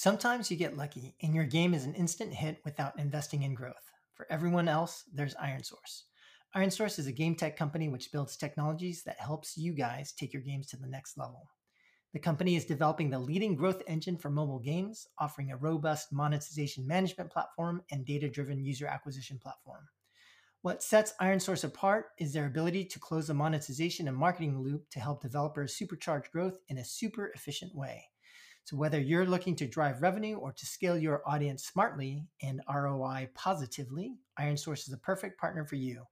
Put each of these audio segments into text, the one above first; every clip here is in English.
Sometimes you get lucky and your game is an instant hit without investing in growth. For everyone else, there's ironSource. ironSource is a game tech company which builds technologies that helps you guys take your games to the next level. The company is developing the leading growth engine for mobile games, offering a robust monetization management platform and data driven user acquisition platform. What sets ironSource apart is their ability to close the monetization and marketing loop to help developers supercharge growth in a super efficient way. So, whether you're looking to drive revenue or to scale your audience smartly and ROI positively, ironSource is a perfect partner for you.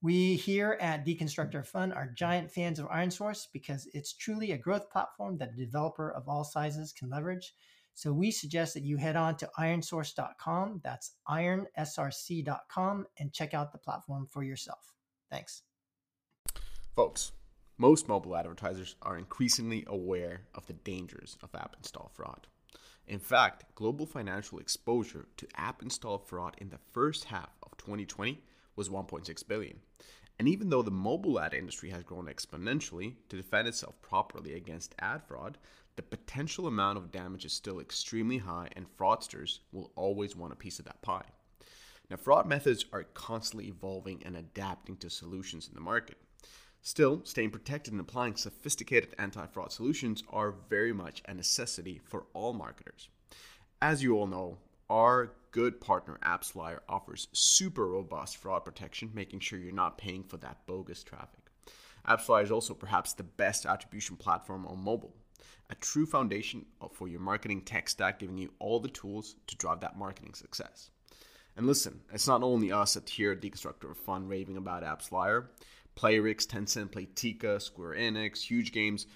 We here at Deconstructor Fund are giant fans of ironSource because it's truly a growth platform that a developer of all sizes can leverage. So we suggest that you head on to ironsource.com, that's ironsrc.com, and check out the platform for yourself. Thanks. Folks, most mobile advertisers are increasingly aware of the dangers of app install fraud. In fact, global financial exposure to app install fraud in the first half of 2020 was 1.6 billion. And even though the mobile ad industry has grown exponentially to defend itself properly against ad fraud, the potential amount of damage is still extremely high, and fraudsters will always want a piece of that pie. Now, fraud methods are constantly evolving and adapting to solutions in the market. Still, staying protected and applying sophisticated anti fraud solutions are very much a necessity for all marketers. As you all know, our good partner AppsFlyer offers super robust fraud protection, making sure you're not paying for that bogus traffic. AppsFlyer is also perhaps the best attribution platform on mobile, a true foundation for your marketing tech stack, giving you all the tools to drive that marketing success. And listen, it's not only us at here at Deconstructor Fun raving about AppsFlyer. Playrix, Tencent, Playtika, Square Enix, Huuuge Games,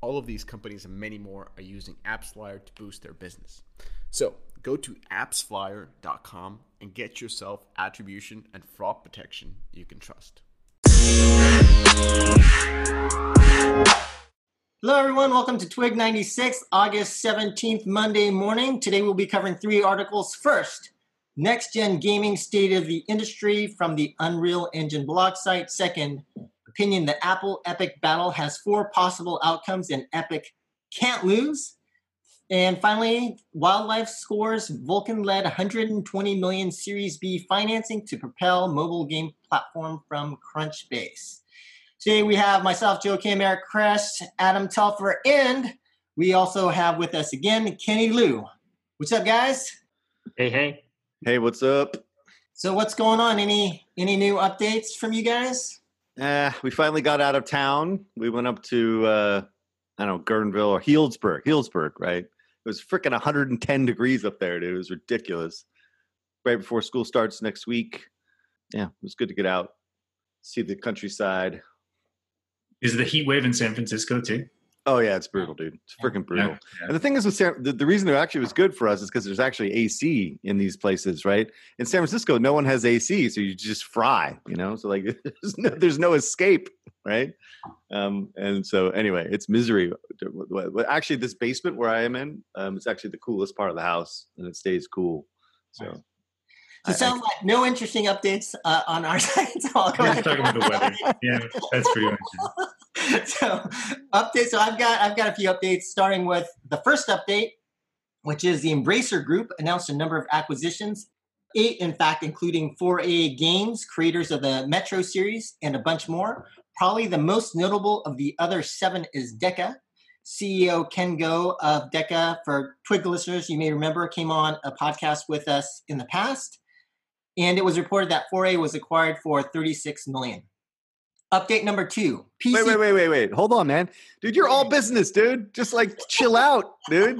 all of these companies and many more are using AppsFlyer to boost their business. So go to appsflyer.com and get yourself attribution and fraud protection you can trust. Hello, everyone. Welcome to Twig 96, August 17th, Monday morning. Today we'll be covering three articles. First, next gen gaming state of the industry from the Unreal Engine blog site. Second, opinion the Apple Epic battle has four possible outcomes and Epic can't lose. And finally, Wildlife scores Vulcan led 120 million Series B financing to propel mobile game platform from Crunchbase. Today we have myself, Joe Kim, Eric Adam Telfer, and we also have with us again Kenny Liu. What's up, guys? Hey, hey. Hey, what's up? So what's going on? Any any new updates from you guys? Uh, we finally got out of town. We went up to uh, I don't know, Guerneville or Healdsburg. Healdsburg, right? It was freaking 110 degrees up there, dude. It was ridiculous. Right before school starts next week. Yeah, it was good to get out, see the countryside. Is the heat wave in San Francisco too? Oh yeah, it's brutal, dude. It's freaking brutal. Yeah, yeah. And the thing is, with San, the, the reason it actually was good for us is because there's actually AC in these places, right? In San Francisco, no one has AC, so you just fry, you know. So like, there's no, there's no escape, right? Um, and so anyway, it's misery. Actually, this basement where I am in, um, it's actually the coolest part of the house, and it stays cool. So. So it sounds like no interesting updates uh, on our side. So I'll go ahead. talking about the weather. Yeah, that's pretty much it. so update. So I've got I've got a few updates, starting with the first update, which is the Embracer Group announced a number of acquisitions, eight in fact, including 4A Games, creators of the Metro series, and a bunch more. Probably the most notable of the other seven is DECA. CEO Ken Go of DECA, for Twig listeners, you may remember, came on a podcast with us in the past and it was reported that 4A was acquired for 36 million. Update number two. PC- wait, wait, wait, wait, wait. Hold on, man. Dude, you're all business, dude. Just like chill out, dude.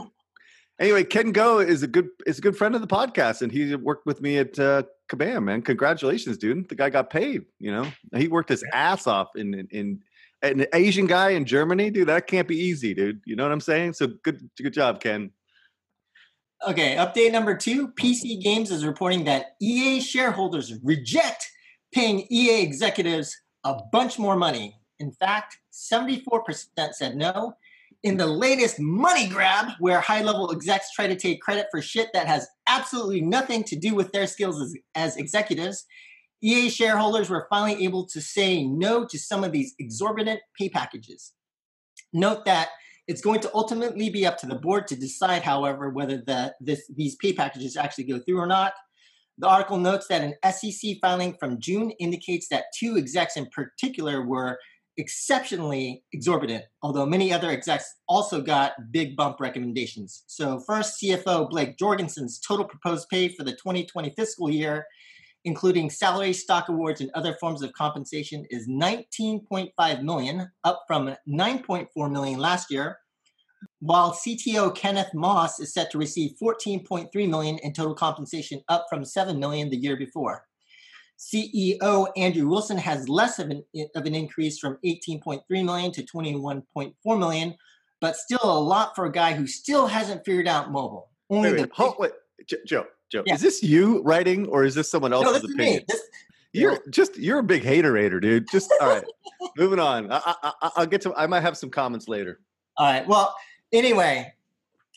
Anyway, Ken Go is a good is a good friend of the podcast, and he worked with me at uh, Kabam, man. Congratulations, dude. The guy got paid. You know, he worked his ass off in in, in an Asian guy in Germany, dude. That can't be easy, dude. You know what I'm saying? So good, good job, Ken. Okay, update number two PC Games is reporting that EA shareholders reject paying EA executives a bunch more money. In fact, 74% said no. In the latest money grab, where high level execs try to take credit for shit that has absolutely nothing to do with their skills as, as executives, EA shareholders were finally able to say no to some of these exorbitant pay packages. Note that It's going to ultimately be up to the board to decide, however, whether the, this, these pay packages actually go through or not. The article notes that an SEC filing from June indicates that two execs in particular were exceptionally exorbitant, although many other execs also got big bump recommendations. So, first, CFO Blake Jorgensen's total proposed pay for the 2020 fiscal year, including salary, stock awards, and other forms of compensation, is 19.5 million, up from 9.4 million last year. While CTO Kenneth Moss is set to receive 14.3 million in total compensation, up from 7 million the year before. CEO Andrew Wilson has less of an, of an increase from 18.3 million to 21.4 million, but still a lot for a guy who still hasn't figured out mobile. Only wait, wait, the hold, wait. Joe, Joe, yeah. is this you writing or is this someone else's no, this opinion? This, you're just you're a big hater, hater, dude. Just all right. moving on. I, I, I'll get to. I might have some comments later. All right. Well, anyway,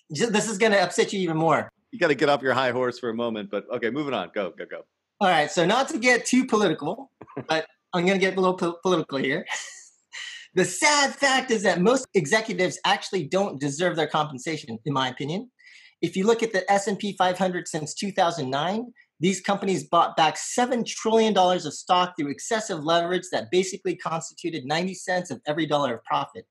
this is going to upset you even more. You got to get off your high horse for a moment, but okay, moving on. Go, go, go. All right, so not to get too political, but I'm going to get a little po- political here. the sad fact is that most executives actually don't deserve their compensation, in my opinion. If you look at the S&P 500 since 2009, these companies bought back $7 trillion of stock through excessive leverage that basically constituted 90 cents of every dollar of profit.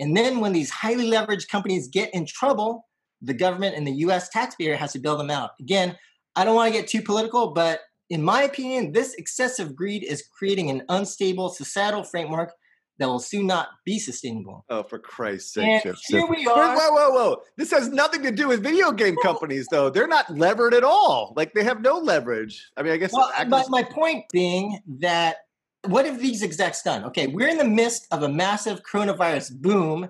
And then when these highly leveraged companies get in trouble, the government and the US taxpayer has to bail them out. Again, I don't want to get too political, but in my opinion, this excessive greed is creating an unstable societal framework that will soon not be sustainable. Oh, for Christ's sake, Chip. Here we are. Whoa, whoa, whoa. This has nothing to do with video game companies, though. They're not levered at all. Like, they have no leverage. I mean, I guess. Well, my, my point being that what have these execs done? Okay, we're in the midst of a massive coronavirus boom,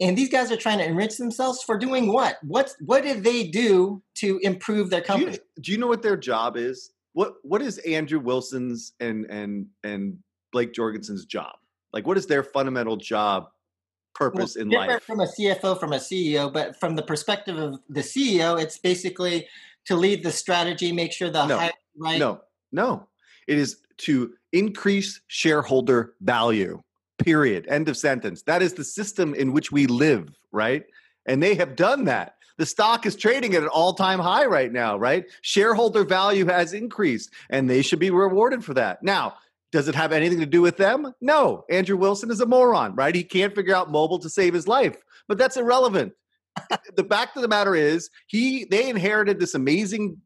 and these guys are trying to enrich themselves for doing what? What, what did they do to improve their company? Do you, do you know what their job is? what what is Andrew Wilson's and and and Blake Jorgensen's job? Like, what is their fundamental job purpose well, in life? From a CFO, from a CEO, but from the perspective of the CEO, it's basically to lead the strategy, make sure the no, right. No, no, it is to increase shareholder value. Period. End of sentence. That is the system in which we live, right? And they have done that. The stock is trading at an all time high right now, right? Shareholder value has increased and they should be rewarded for that. Now, does it have anything to do with them? No. Andrew Wilson is a moron, right? He can't figure out mobile to save his life, but that's irrelevant. the fact of the matter is, he they inherited this amazing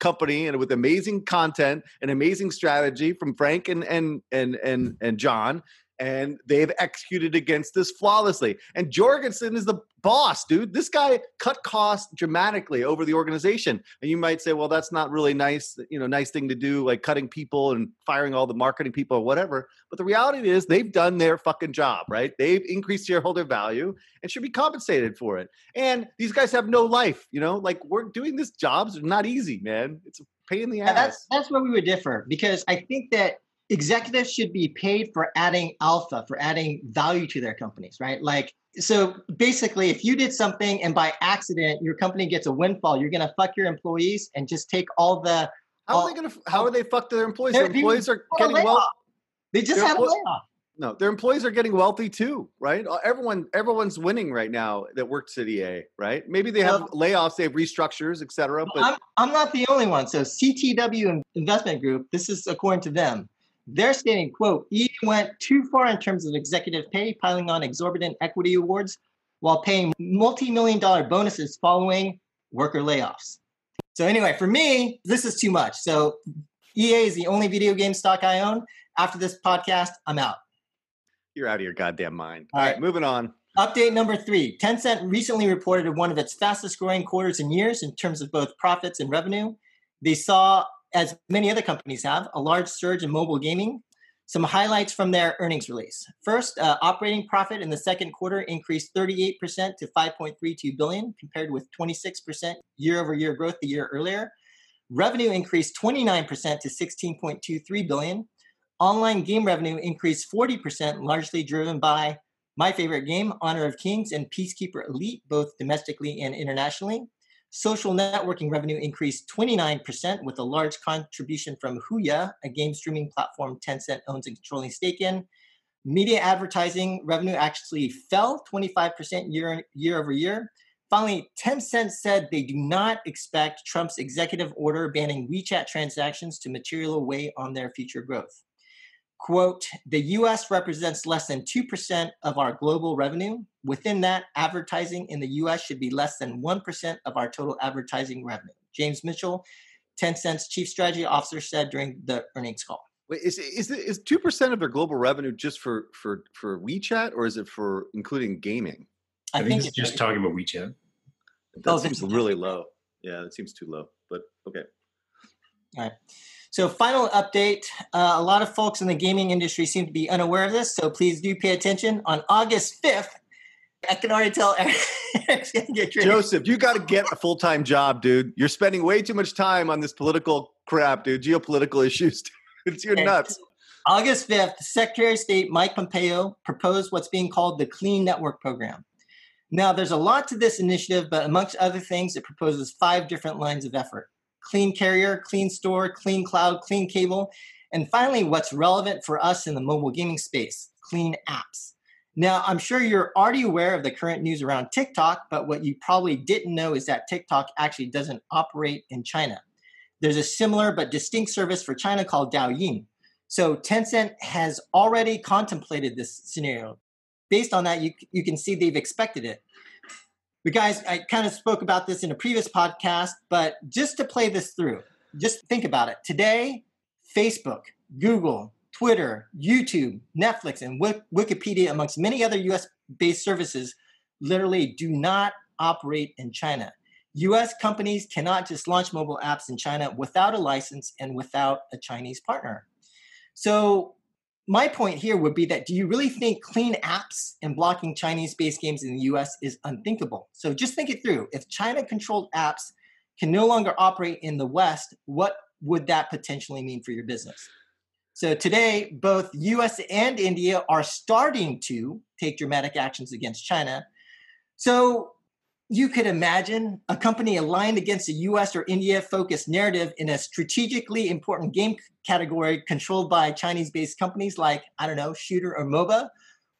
company and with amazing content and amazing strategy from Frank and and and and and John and they've executed against this flawlessly. And Jorgensen is the boss, dude. This guy cut costs dramatically over the organization. And you might say, well, that's not really nice, you know, nice thing to do, like cutting people and firing all the marketing people or whatever. But the reality is they've done their fucking job, right? They've increased shareholder value and should be compensated for it. And these guys have no life, you know, like we're doing this jobs are not easy, man. It's a pain in the ass. That's that's where we would differ because I think that executives should be paid for adding alpha, for adding value to their companies, right? Like, so basically, if you did something and by accident your company gets a windfall, you're going to fuck your employees and just take all the. How all, are they going to? How are they fuck their employees? Their employees are getting well. They just have a layoff. No, their employees are getting wealthy too, right? Uh, everyone, everyone's winning right now that works at EA, right? Maybe they have layoffs, they have restructures, etc. But I'm, I'm not the only one. So CTW Investment Group, this is according to them, they're stating, quote, EA went too far in terms of executive pay, piling on exorbitant equity awards while paying multi-million dollar bonuses following worker layoffs. So anyway, for me, this is too much. So EA is the only video game stock I own. After this podcast, I'm out. You're out of your goddamn mind. All, All right, right, moving on. Update number three Tencent recently reported one of its fastest growing quarters in years in terms of both profits and revenue. They saw as many other companies have, a large surge in mobile gaming. Some highlights from their earnings release. First, uh, operating profit in the second quarter increased 38% to 5.32 billion, compared with 26% year-over-year growth the year earlier. Revenue increased 29% to 16.23 billion. Online game revenue increased 40%, largely driven by my favorite game, Honor of Kings, and Peacekeeper Elite, both domestically and internationally. Social networking revenue increased 29% with a large contribution from Huya, a game streaming platform Tencent owns a controlling stake in. Media advertising revenue actually fell 25% year, year over year. Finally, Tencent said they do not expect Trump's executive order banning WeChat transactions to materially weigh on their future growth. Quote, the US represents less than 2% of our global revenue. Within that, advertising in the US should be less than 1% of our total advertising revenue. James Mitchell, Tencent's chief strategy officer, said during the earnings call. Wait, is is is two percent of their global revenue just for for for WeChat, or is it for including gaming? I, I think, think, it's just talking about WeChat. That oh, seems really low. Yeah, that seems too low. But okay. All right. So, final update. Uh, a lot of folks in the gaming industry seem to be unaware of this, so please do pay attention. On August 5th, I can already tell Eric's to get Joseph, you got to get a full time job, dude. You're spending way too much time on this political crap, dude. Geopolitical issues. it's your nuts. August 5th, Secretary of State Mike Pompeo proposed what's being called the Clean Network Program. Now, there's a lot to this initiative, but amongst other things, it proposes five different lines of effort clean carrier, clean store, clean cloud, clean cable, and finally, what's relevant for us in the mobile gaming space clean apps. Now, I'm sure you're already aware of the current news around TikTok, but what you probably didn't know is that TikTok actually doesn't operate in China. There's a similar but distinct service for China called Douyin. So Tencent has already contemplated this scenario. Based on that, you, you can see they've expected it. But guys, I kind of spoke about this in a previous podcast, but just to play this through, just think about it. Today, Facebook, Google, Twitter, YouTube, Netflix, and Wikipedia, amongst many other US based services, literally do not operate in China. US companies cannot just launch mobile apps in China without a license and without a Chinese partner. So, my point here would be that do you really think clean apps and blocking Chinese based games in the US is unthinkable? So, just think it through. If China controlled apps can no longer operate in the West, what would that potentially mean for your business? So, today, both US and India are starting to take dramatic actions against China. So, you could imagine a company aligned against a US or India focused narrative in a strategically important game category controlled by Chinese based companies like, I don't know, Shooter or MOBA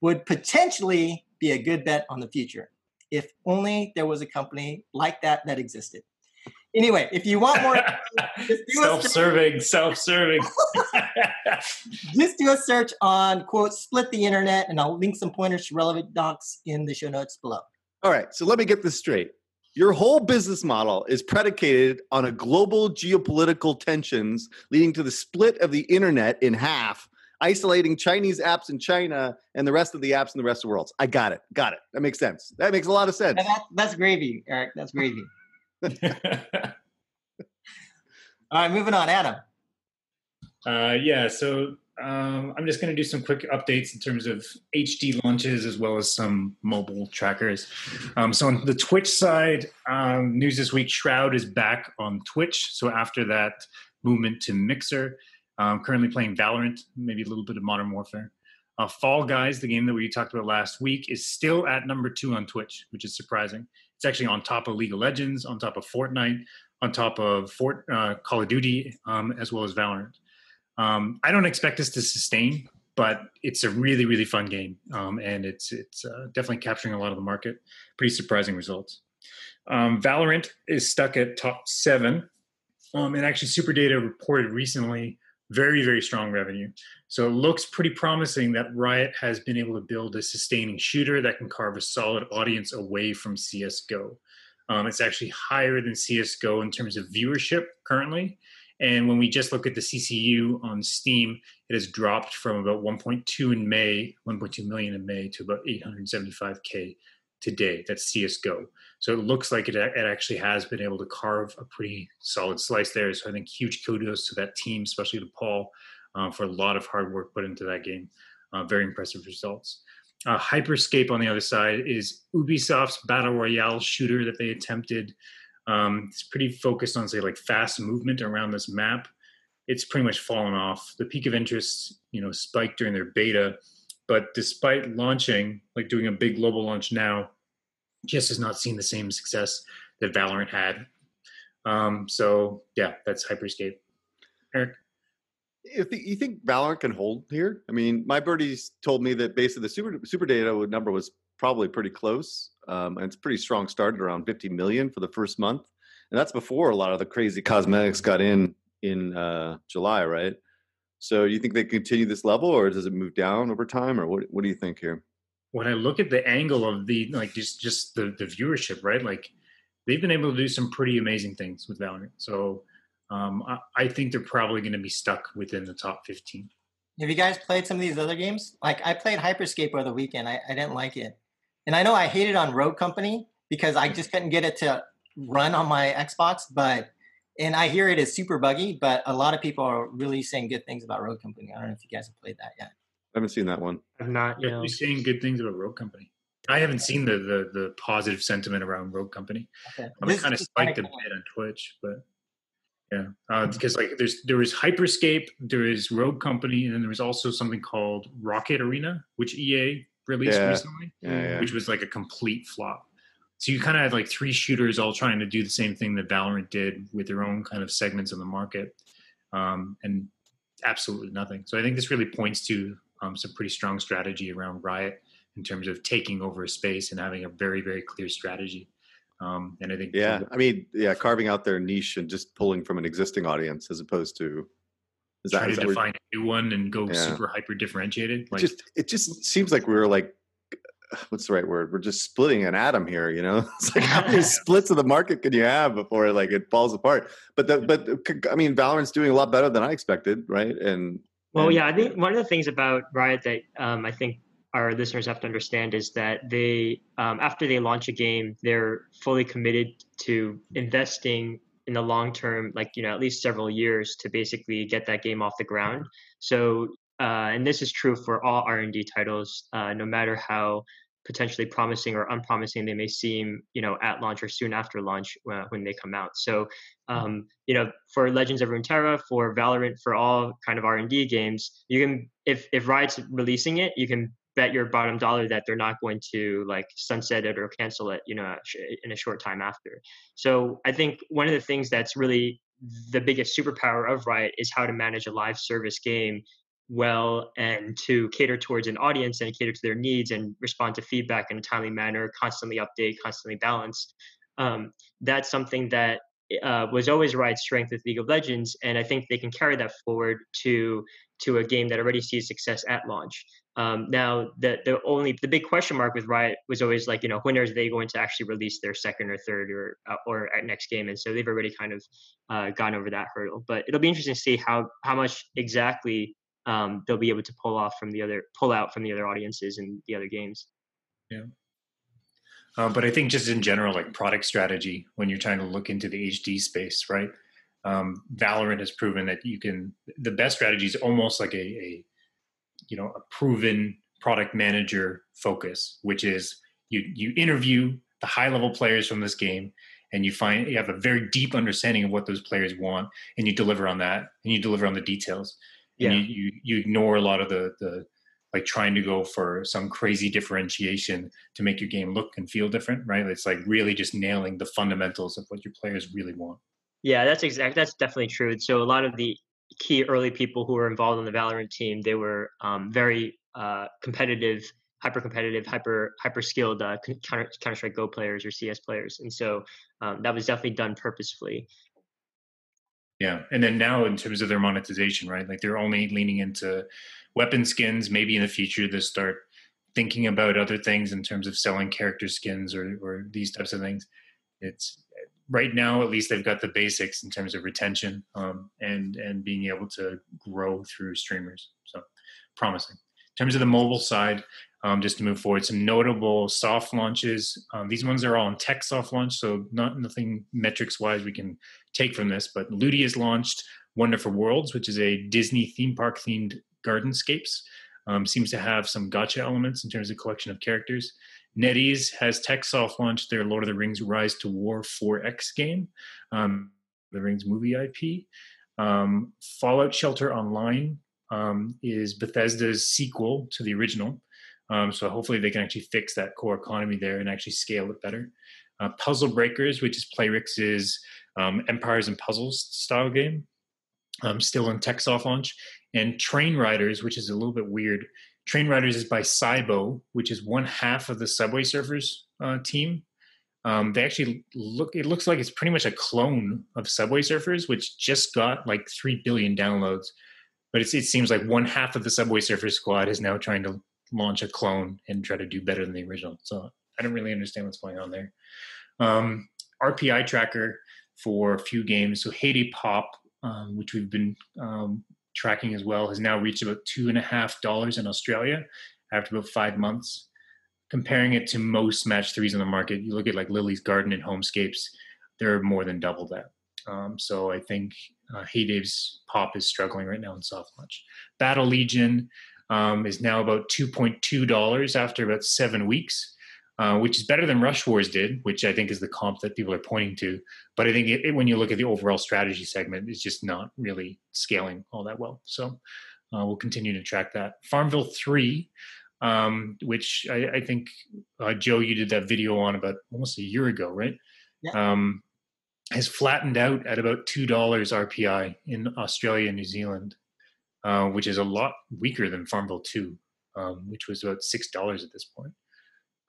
would potentially be a good bet on the future. If only there was a company like that that existed. Anyway, if you want more, self-serving, self-serving. just do a search on quote split the internet, and I'll link some pointers to relevant docs in the show notes below. All right, so let me get this straight. Your whole business model is predicated on a global geopolitical tensions leading to the split of the internet in half, isolating Chinese apps in China and the rest of the apps in the rest of the world. I got it. Got it. That makes sense. That makes a lot of sense. That, that's gravy, Eric. That's gravy. All right, moving on, Adam. Uh, yeah, so um, I'm just going to do some quick updates in terms of HD launches as well as some mobile trackers. Um, so on the Twitch side, um, news this week: Shroud is back on Twitch. So after that movement to Mixer, um, currently playing Valorant, maybe a little bit of Modern Warfare. Uh, Fall Guys, the game that we talked about last week, is still at number two on Twitch, which is surprising. It's actually on top of League of Legends, on top of Fortnite, on top of Fort, uh, Call of Duty, um, as well as Valorant. Um, I don't expect this to sustain, but it's a really really fun game, um, and it's it's uh, definitely capturing a lot of the market. Pretty surprising results. Um, Valorant is stuck at top seven, um, and actually SuperData reported recently very very strong revenue. So it looks pretty promising that Riot has been able to build a sustaining shooter that can carve a solid audience away from CS:GO. Um, it's actually higher than CS:GO in terms of viewership currently, and when we just look at the CCU on Steam, it has dropped from about 1.2 in May, 1.2 million in May, to about 875k today. That's CS:GO. So it looks like it, it actually has been able to carve a pretty solid slice there. So I think huge kudos to that team, especially to Paul, uh, for a lot of hard work put into that game. Uh, very impressive results. Uh, Hyperscape on the other side is Ubisoft's battle royale shooter that they attempted um, it's pretty focused on say like fast movement around this map. It's pretty much fallen off. The peak of interest, you know, spiked during their beta, but despite launching, like doing a big global launch now, just has not seen the same success that Valorant had. Um, so yeah, that's Hyperscape. Eric. If the, you think Valorant can hold here, I mean, my birdies told me that basically the super super data number was probably pretty close, um, and it's pretty strong. Started around 50 million for the first month, and that's before a lot of the crazy cosmetics got in in uh, July, right? So, do you think they continue this level, or does it move down over time, or what? What do you think here? When I look at the angle of the like just just the the viewership, right? Like they've been able to do some pretty amazing things with Valorant. So um, I, I, think they're probably going to be stuck within the top 15. Have you guys played some of these other games? Like I played Hyperscape over the weekend. I, I didn't like it. And I know I hated on Rogue Company because I just couldn't get it to run on my Xbox, but and I hear it is super buggy, but a lot of people are really saying good things about Rogue Company. I don't know if you guys have played that yet. I haven't seen that one. I've not. You're saying good things about Rogue Company. I haven't seen the the, the positive sentiment around Rogue Company. Okay. I'm kind of spiked a bit on Twitch, but yeah, uh, because like there's there was Hyperscape, there is Rogue Company, and then there was also something called Rocket Arena, which EA released yeah. recently, yeah, which was like a complete flop. So you kind of had like three shooters all trying to do the same thing that Valorant did with their own kind of segments of the market, um, and absolutely nothing. So I think this really points to um, some pretty strong strategy around Riot in terms of taking over a space and having a very very clear strategy. Um, and I think yeah, I mean yeah, carving out their niche and just pulling from an existing audience as opposed to is try that, to define a new one and go yeah. super hyper differentiated. Like, it just it just seems like we are like what's the right word? We're just splitting an atom here, you know. It's like how many splits of the market can you have before like it falls apart? But the, but I mean, Valorant's doing a lot better than I expected, right? And well, and, yeah, I think one of the things about Riot that um, I think our listeners have to understand is that they, um, after they launch a game, they're fully committed to investing in the long term, like you know, at least several years to basically get that game off the ground. So, uh, and this is true for all R and D titles, uh, no matter how potentially promising or unpromising they may seem, you know, at launch or soon after launch uh, when they come out. So, um, you know, for Legends of Runeterra, for Valorant, for all kind of R and D games, you can if if Riot's releasing it, you can bet your bottom dollar that they're not going to like sunset it or cancel it, you know, in a short time after. So I think one of the things that's really the biggest superpower of Riot is how to manage a live service game well and to cater towards an audience and cater to their needs and respond to feedback in a timely manner, constantly update, constantly balance. Um, that's something that uh, was always Riot's strength with League of Legends, and I think they can carry that forward to to a game that already sees success at launch. Um, now, the the only the big question mark with Riot was always like, you know, when are they going to actually release their second or third or uh, or next game? And so they've already kind of uh, gone over that hurdle. But it'll be interesting to see how how much exactly um, they'll be able to pull off from the other pull out from the other audiences and the other games. Yeah. Um, but I think just in general, like product strategy, when you're trying to look into the HD space, right? Um, Valorant has proven that you can. The best strategy is almost like a, a you know a proven product manager focus, which is you you interview the high level players from this game and you find you have a very deep understanding of what those players want and you deliver on that and you deliver on the details yeah. and you, you, you ignore a lot of the the like trying to go for some crazy differentiation to make your game look and feel different right it's like really just nailing the fundamentals of what your players really want yeah that's exact that's definitely true so a lot of the key early people who were involved in the Valorant team, they were um, very uh, competitive, hyper competitive, hyper hyper skilled uh, Counter Strike Go players or CS players, and so um, that was definitely done purposefully. Yeah, and then now in terms of their monetization, right? Like they're only leaning into weapon skins. Maybe in the future they start thinking about other things in terms of selling character skins or or these types of things. It's right now, at least they've got the basics in terms of retention um, and and being able to grow through streamers. So promising. In terms of the mobile side, um, just to move forward, some notable soft launches. Um, these ones are all in tech soft launch, so not nothing metrics wise we can take from this. But Ludi has launched Wonderful Worlds, which is a Disney theme park themed gardenscapes. Um, seems to have some gacha elements in terms of collection of characters. NetEase has TechSoft launched their Lord of the Rings Rise to War 4X game, um, the Rings movie IP. Um, Fallout Shelter Online um, is Bethesda's sequel to the original. Um, so hopefully they can actually fix that core economy there and actually scale it better. Uh, Puzzle Breakers, which is Playrix's um, Empires and Puzzles style game. Um, still in tech soft launch, and Train Riders, which is a little bit weird. Train Riders is by Sybo, which is one half of the Subway Surfers uh, team. Um, they actually look. It looks like it's pretty much a clone of Subway Surfers, which just got like three billion downloads. But it seems like one half of the Subway Surfers squad is now trying to launch a clone and try to do better than the original. So I don't really understand what's going on there. Um, RPI tracker for a few games. So Haiti Pop, um, which we've been um, tracking as well, has now reached about two and a half dollars in Australia after about five months. Comparing it to most match threes on the market, you look at like Lily's Garden and Homescapes, they're more than double that. Um, so I think uh, Heydave's pop is struggling right now in soft launch. Battle Legion um, is now about $2.2 after about seven weeks. Uh, which is better than Rush Wars did, which I think is the comp that people are pointing to. But I think it, it, when you look at the overall strategy segment, it's just not really scaling all that well. So uh, we'll continue to track that. Farmville 3, um, which I, I think, uh, Joe, you did that video on about almost a year ago, right? Yeah. Um, has flattened out at about $2 RPI in Australia and New Zealand, uh, which is a lot weaker than Farmville 2, um, which was about $6 at this point.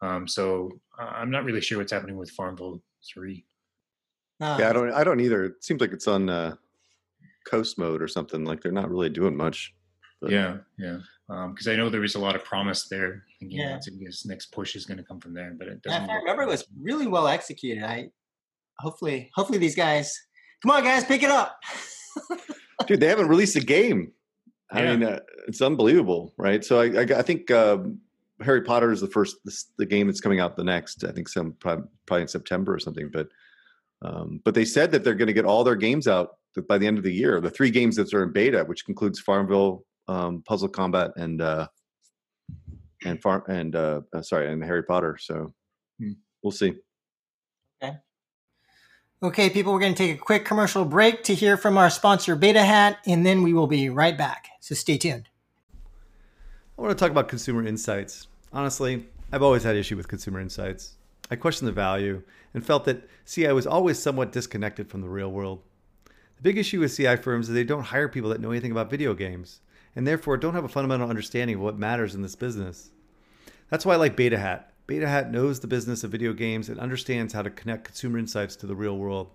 Um, so uh, I'm not really sure what's happening with Farmville Three. Uh, yeah, I don't. I don't either. It seems like it's on uh, coast mode or something. Like they're not really doing much. But. Yeah, yeah. Because um, I know there was a lot of promise there. Thinking yeah. his next push is going to come from there, but it doesn't. Yeah, I remember, it was really well executed. I hopefully, hopefully these guys, come on, guys, pick it up. Dude, they haven't released a game. I yeah. mean, uh, it's unbelievable, right? So I, I, I think um, Harry Potter is the first the game that's coming out the next I think some probably in September or something but um, but they said that they're going to get all their games out by the end of the year the three games that are in beta which includes Farmville um, Puzzle Combat and uh, and farm and uh, uh, sorry and Harry Potter so hmm. we'll see okay okay people we're going to take a quick commercial break to hear from our sponsor Beta Hat and then we will be right back so stay tuned I want to talk about consumer insights. Honestly, I've always had issue with consumer insights. I questioned the value and felt that CI was always somewhat disconnected from the real world. The big issue with CI firms is they don't hire people that know anything about video games and therefore don't have a fundamental understanding of what matters in this business. That's why I like Beta Hat. Beta Hat knows the business of video games and understands how to connect consumer insights to the real world.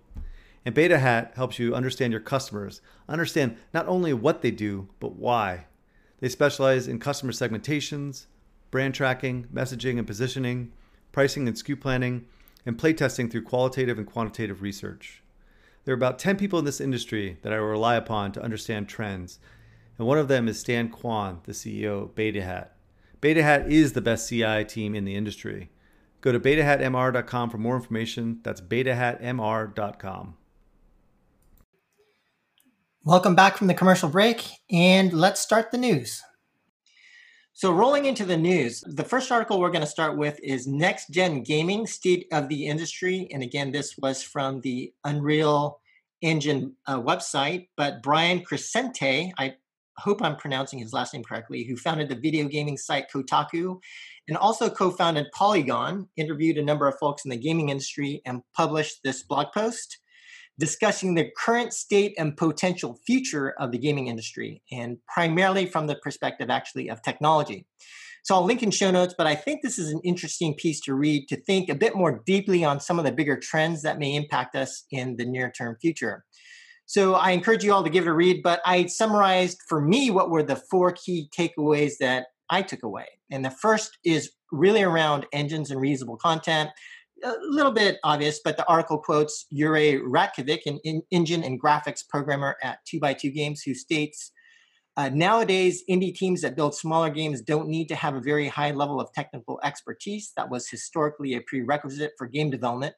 And Beta Hat helps you understand your customers, understand not only what they do, but why. They specialize in customer segmentations, brand tracking, messaging and positioning, pricing and SKU planning, and playtesting through qualitative and quantitative research. There are about 10 people in this industry that I rely upon to understand trends, and one of them is Stan Kwan, the CEO of Beta Hat. Beta Hat is the best CI team in the industry. Go to betahatmr.com for more information. That's betahatmr.com. Welcome back from the commercial break, and let's start the news. So, rolling into the news, the first article we're going to start with is Next Gen Gaming State of the Industry. And again, this was from the Unreal Engine uh, website. But Brian Crecente, I hope I'm pronouncing his last name correctly, who founded the video gaming site Kotaku and also co founded Polygon, interviewed a number of folks in the gaming industry, and published this blog post discussing the current state and potential future of the gaming industry, and primarily from the perspective actually of technology. So I'll link in show notes, but I think this is an interesting piece to read to think a bit more deeply on some of the bigger trends that may impact us in the near term future. So I encourage you all to give it a read, but I summarized for me what were the four key takeaways that I took away. And the first is really around engines and reusable content a little bit obvious, but the article quotes Jure Ratkovic, an in, engine and graphics programmer at 2x2 Games, who states uh, Nowadays, indie teams that build smaller games don't need to have a very high level of technical expertise. That was historically a prerequisite for game development.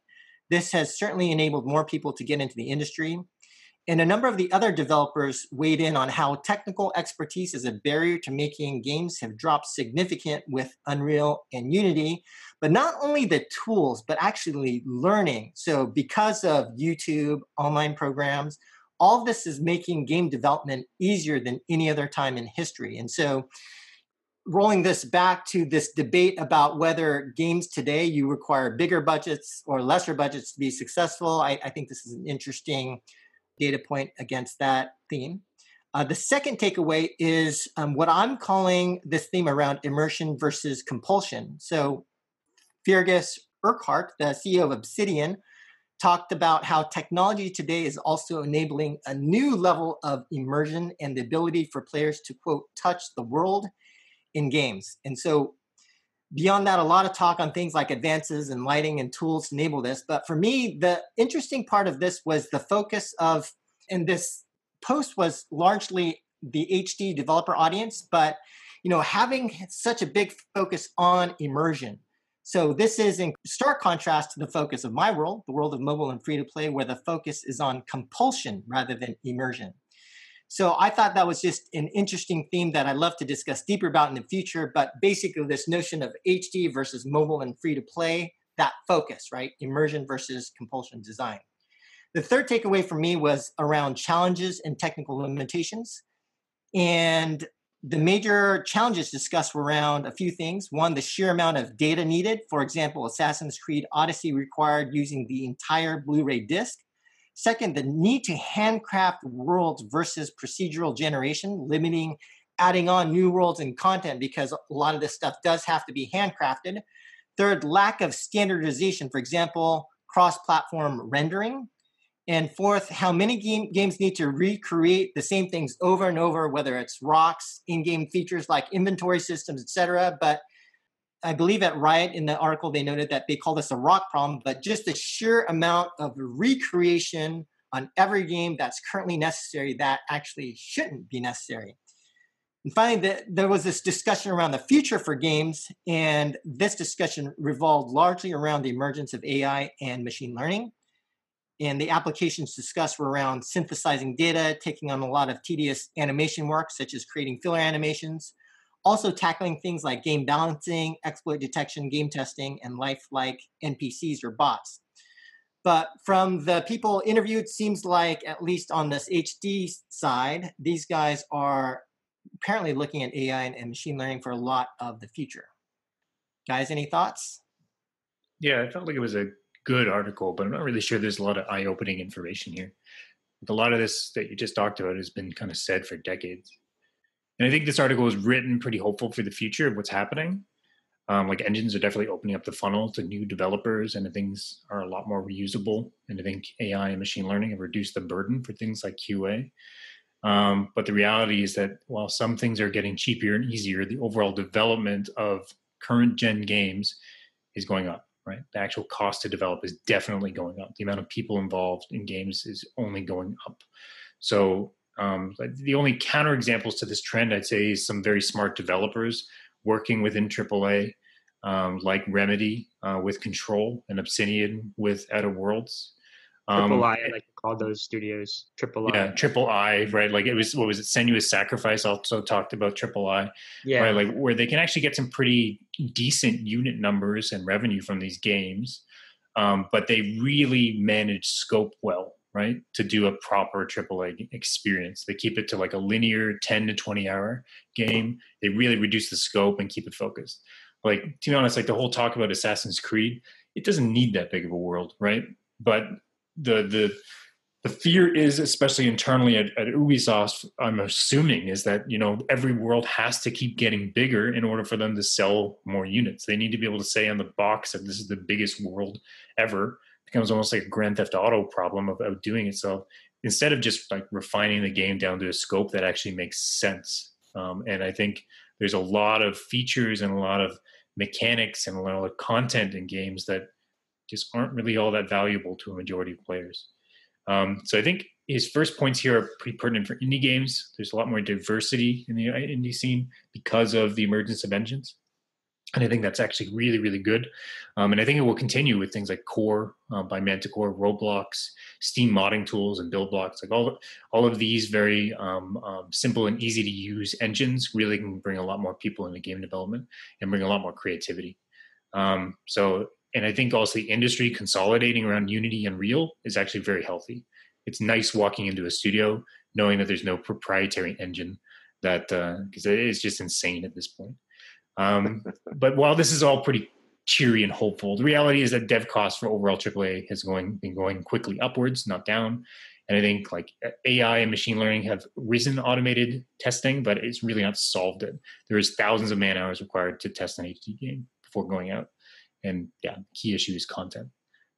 This has certainly enabled more people to get into the industry. And a number of the other developers weighed in on how technical expertise as a barrier to making games have dropped significant with Unreal and Unity. But not only the tools, but actually learning. So because of YouTube, online programs, all of this is making game development easier than any other time in history. And so rolling this back to this debate about whether games today you require bigger budgets or lesser budgets to be successful, I, I think this is an interesting data point against that theme. Uh, the second takeaway is um, what I'm calling this theme around immersion versus compulsion. So, Fergus Urquhart, the CEO of Obsidian, talked about how technology today is also enabling a new level of immersion and the ability for players to, quote, touch the world in games. And so, beyond that, a lot of talk on things like advances and lighting and tools to enable this. But for me, the interesting part of this was the focus of, and this post was largely the HD developer audience, but you know, having such a big focus on immersion. So this is in stark contrast to the focus of my world, the world of mobile and free to play, where the focus is on compulsion rather than immersion. So I thought that was just an interesting theme that I'd love to discuss deeper about in the future. But basically, this notion of HD versus mobile and free to play, that focus, right? Immersion versus compulsion design. The third takeaway for me was around challenges and technical limitations. And the major challenges discussed were around a few things. One, the sheer amount of data needed. For example, Assassin's Creed Odyssey required using the entire Blu ray disc. Second, the need to handcraft worlds versus procedural generation, limiting adding on new worlds and content because a lot of this stuff does have to be handcrafted. Third, lack of standardization, for example, cross platform rendering. And fourth, how many game, games need to recreate the same things over and over, whether it's rocks, in-game features like inventory systems, etc. But I believe at Riot in the article they noted that they call this a rock problem, but just the sheer amount of recreation on every game that's currently necessary that actually shouldn't be necessary. And finally, the, there was this discussion around the future for games, and this discussion revolved largely around the emergence of AI and machine learning. And the applications discussed were around synthesizing data, taking on a lot of tedious animation work, such as creating filler animations, also tackling things like game balancing, exploit detection, game testing, and lifelike NPCs or bots. But from the people interviewed, seems like at least on this HD side, these guys are apparently looking at AI and, machine learning for a lot of the future. Guys, any thoughts? Yeah, I felt like it was a good article, but I'm not really sure there's a lot of eye-opening information here. a lot of this that you just talked about has been kind of said for decades. And I think this article is written pretty hopeful for the future of what's happening. Um, like engines are definitely opening up the funnel to new developers, and things are a lot more reusable. And I think AI and machine learning have reduced the burden for things like QA. Um, but the reality is that while some things are getting cheaper and easier, the overall development of current gen games is going up. Right, the actual cost to develop is definitely going up. The amount of people involved in games is only going up. So um, the only counter examples to this trend, I'd say, is some very smart developers working within AAA, um, like Remedy uh, with Control and Obsidian with Outer Worlds. Um, Triple I, I like call those studios. Triple I. Yeah, Triple I, right? Like it was, what was it? Senua's Sacrifice also talked about Triple I. Yeah. Right? Like where they can actually get some pretty decent unit numbers and revenue from these games. Um, but they really manage scope well right? To do a proper AAA experience. They keep it to like a linear 10 to 20 hour game. They really reduce the scope and keep it focused. Like, to be honest, like the whole talk about Assassin's Creed, it doesn't need that big of a world, right? But the, the, the fear is, especially internally at, at Ubisoft, I'm assuming, is that you know every world has to keep getting bigger in order for them to sell more units. They need to be able to say on the box that this is the biggest world ever, becomes almost like a Grand Theft Auto problem of, of doing it. So instead of just like refining the game down to a scope that actually makes sense. Um, and I think there's a lot of features and a lot of mechanics and a lot of content in games that just aren't really all that valuable to a majority of players. Um, so I think his first points here are pretty pertinent for indie games. There's a lot more diversity in the uh, indie scene because of the emergence of engines and I think that's actually really, really good. Um, and I think it will continue with things like Core uh, by Manticore, Roblox, Steam modding tools, and Buildbox. Like all, all of these very um, um, simple and easy to use engines really can bring a lot more people into game development and bring a lot more creativity. Um, so, and I think also the industry consolidating around Unity and Unreal is actually very healthy. It's nice walking into a studio knowing that there's no proprietary engine that because uh, it is just insane at this point. Um, but while this is all pretty cheery and hopeful. The reality is that dev costs for overall AAA has going been going quickly upwards, not down. And I think like AI and machine learning have risen automated testing, but it's really not solved it. There is thousands of man hours required to test an HD game before going out. And yeah, key issue is content.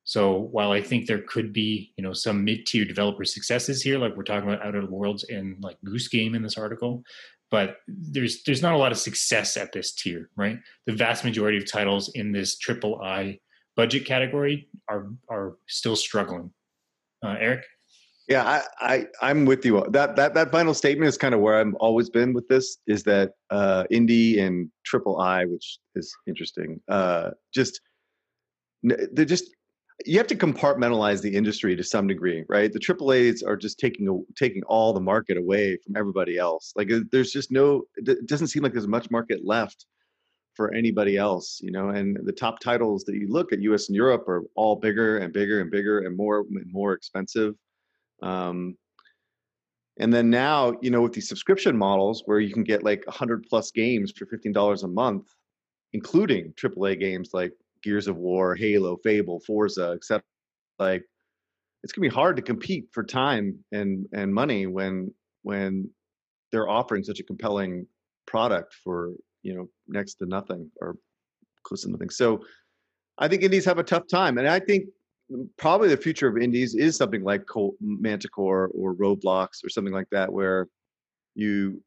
So while I think there could be, you know, some mid-tier developer successes here, like we're talking about Out of the Worlds and like Goose Game in this article, but there's there's not a lot of success at this tier, right? The vast majority of titles in this triple I budget category are are still struggling. Uh, Eric. Yeah, I, I I'm with you. That that that final statement is kind of where I've always been with this. Is that uh, indie and triple I, which is interesting. Uh, just they're just you have to compartmentalize the industry to some degree, right? The AAA's are just taking taking all the market away from everybody else. Like there's just no. It doesn't seem like there's much market left for anybody else, you know. And the top titles that you look at, U.S. and Europe, are all bigger and bigger and bigger and more and more expensive. Um, and then now, you know, with these subscription models where you can get like 100 plus games for $15 a month, including AAA games like Gears of War, Halo, Fable, Forza, except like it's gonna be hard to compete for time and and money when when they're offering such a compelling product for you know next to nothing or close to nothing. So I think indies have a tough time, and I think probably the future of indies is something like Manticore or Roblox or something like that, where you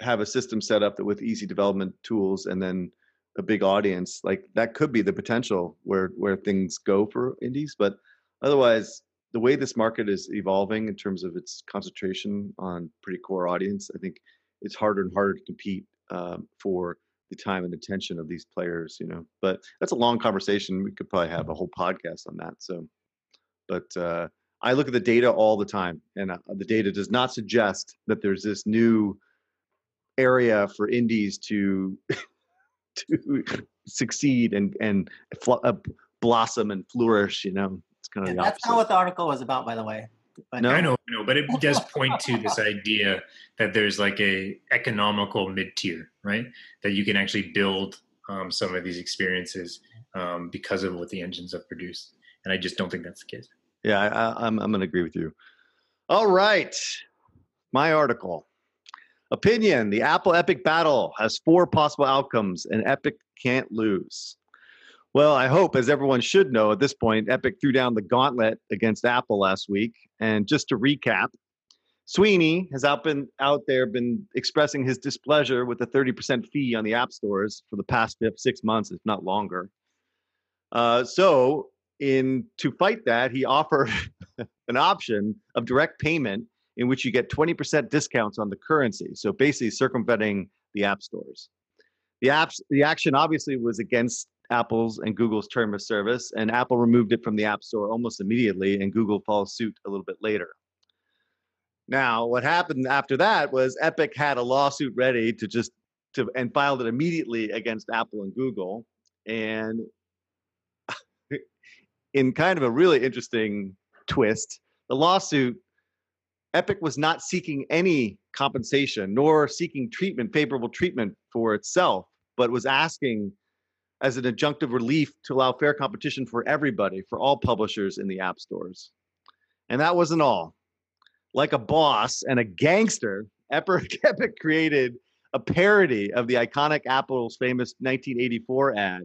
have a system set up that with easy development tools and then a big audience like that could be the potential where where things go for indies but otherwise the way this market is evolving in terms of its concentration on pretty core audience i think it's harder and harder to compete um, for the time and attention of these players you know but that's a long conversation. We could probably have a whole podcast on that so but uh, i look at the data all the time and uh, the data does not suggest that there's this new area for indies to to succeed and and fl- uh, blossom and flourish. You know, it's kind of yeah, that's not what the article was about, by the way. But no, I know, no, but it does point to this idea that there's like a economical mid tier, right? That you can actually build um, some of these experiences um, because of what the engines have produced, and I just don't think that's the case. Yeah, I, I'm I'm going to agree with you. All right, my article. Opinion The Apple Epic battle has four possible outcomes, and Epic can't lose. Well, I hope, as everyone should know at this point, Epic threw down the gauntlet against Apple last week. And just to recap, Sweeney has out been out there been expressing his displeasure with the 30% fee on the app stores for the past six months, if not longer. Uh, so, in to fight that, he offered an option of direct payment in which you get 20% discounts on the currency. So basically circumventing the app stores. The apps, the action obviously was against Apple's and Google's term of service, and Apple removed it from the App Store almost immediately, and Google follows suit a little bit later. Now, what happened after that was Epic had a lawsuit ready to just to and filed it immediately against Apple and Google, and in kind of a really interesting twist, the lawsuit Epic was not seeking any compensation nor seeking treatment, favorable treatment for itself, but was asking as an injunctive relief to allow fair competition for everybody, for all publishers in the app stores. And that wasn't all. Like a boss and a gangster, Epic, Epic created a parody of the iconic Apple's famous 1984 ad,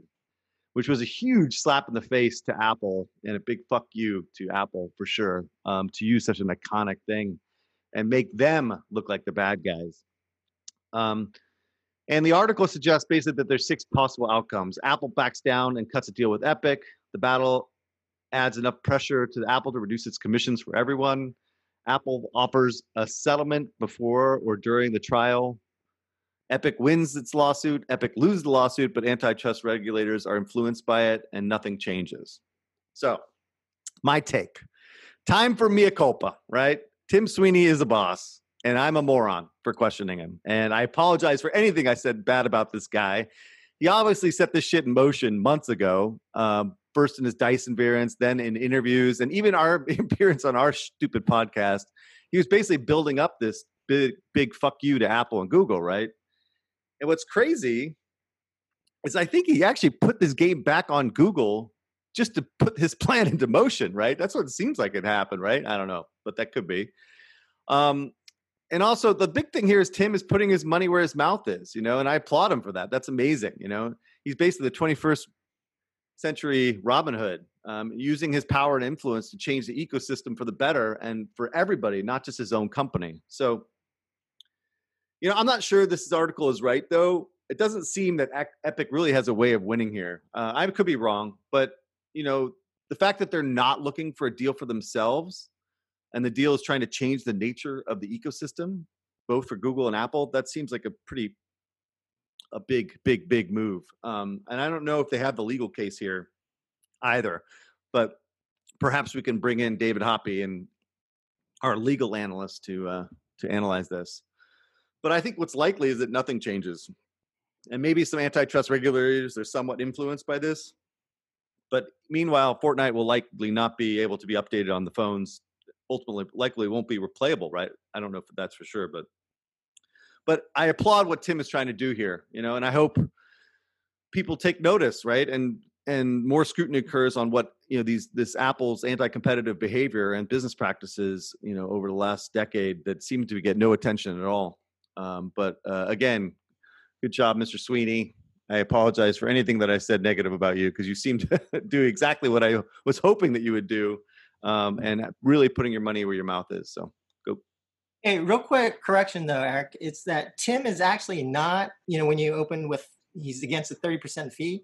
which was a huge slap in the face to Apple and a big fuck you to Apple for sure um, to use such an iconic thing and make them look like the bad guys. Um, and the article suggests basically that there's six possible outcomes. Apple backs down and cuts a deal with Epic. The battle adds enough pressure to Apple to reduce its commissions for everyone. Apple offers a settlement before or during the trial. Epic wins its lawsuit. Epic loses the lawsuit, but antitrust regulators are influenced by it and nothing changes. So, my take time for mea culpa, right? Tim Sweeney is a boss, and I'm a moron for questioning him. And I apologize for anything I said bad about this guy. He obviously set this shit in motion months ago. Um, first in his Dyson variants, then in interviews, and even our appearance on our stupid podcast. He was basically building up this big, big fuck you to Apple and Google, right? And what's crazy is I think he actually put this game back on Google just to put his plan into motion, right? That's what it seems like it happened, right? I don't know, but that could be. Um, and also the big thing here is Tim is putting his money where his mouth is, you know, and I applaud him for that. That's amazing, you know. He's basically the 21st century Robin Hood, um, using his power and influence to change the ecosystem for the better and for everybody, not just his own company. So, you know, I'm not sure this article is right though. It doesn't seem that Epic really has a way of winning here. Uh, I could be wrong, but you know, the fact that they're not looking for a deal for themselves and the deal is trying to change the nature of the ecosystem, both for Google and Apple, that seems like a pretty a big, big, big move. Um, and I don't know if they have the legal case here either, but perhaps we can bring in David Hoppy and our legal analyst to uh, to analyze this. But I think what's likely is that nothing changes, and maybe some antitrust regulators are somewhat influenced by this. But meanwhile, Fortnite will likely not be able to be updated on the phones. Ultimately, likely won't be replayable, right? I don't know if that's for sure, but but I applaud what Tim is trying to do here, you know, and I hope people take notice, right? And and more scrutiny occurs on what you know these this Apple's anti-competitive behavior and business practices, you know, over the last decade that seem to get no attention at all. Um, but uh, again, good job, Mr. Sweeney. I apologize for anything that I said negative about you because you seem to do exactly what I was hoping that you would do, um, and really putting your money where your mouth is. So go. Hey, real quick correction though, Eric. It's that Tim is actually not. You know, when you open with he's against the thirty percent fee.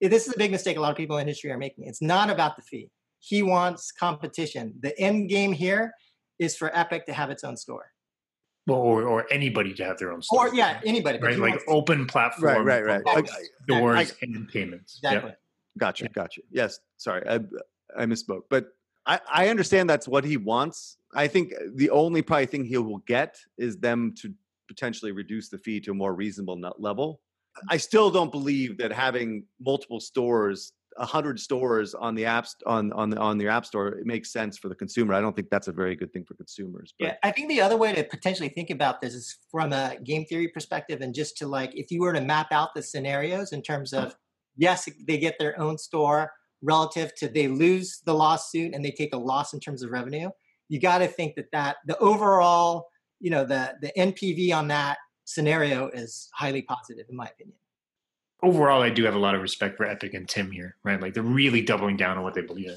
This is a big mistake a lot of people in industry are making. It's not about the fee. He wants competition. The end game here is for Epic to have its own store or, or anybody to have their own store. Or yeah, anybody. Right, like open platform. Right, right, right. Doors I, and payments. Exactly. Yep. Gotcha, gotcha. Yes, sorry, I, I misspoke, but I, I understand that's what he wants. I think the only probably thing he will get is them to potentially reduce the fee to a more reasonable level. I still don't believe that having multiple stores hundred stores on the apps on on the on your app store, it makes sense for the consumer. I don't think that's a very good thing for consumers. But. Yeah, I think the other way to potentially think about this is from a game theory perspective, and just to like, if you were to map out the scenarios in terms of, yes, they get their own store relative to they lose the lawsuit and they take a loss in terms of revenue. You got to think that that the overall, you know, the the NPV on that scenario is highly positive, in my opinion overall, I do have a lot of respect for Epic and Tim here, right? Like they're really doubling down on what they believe in.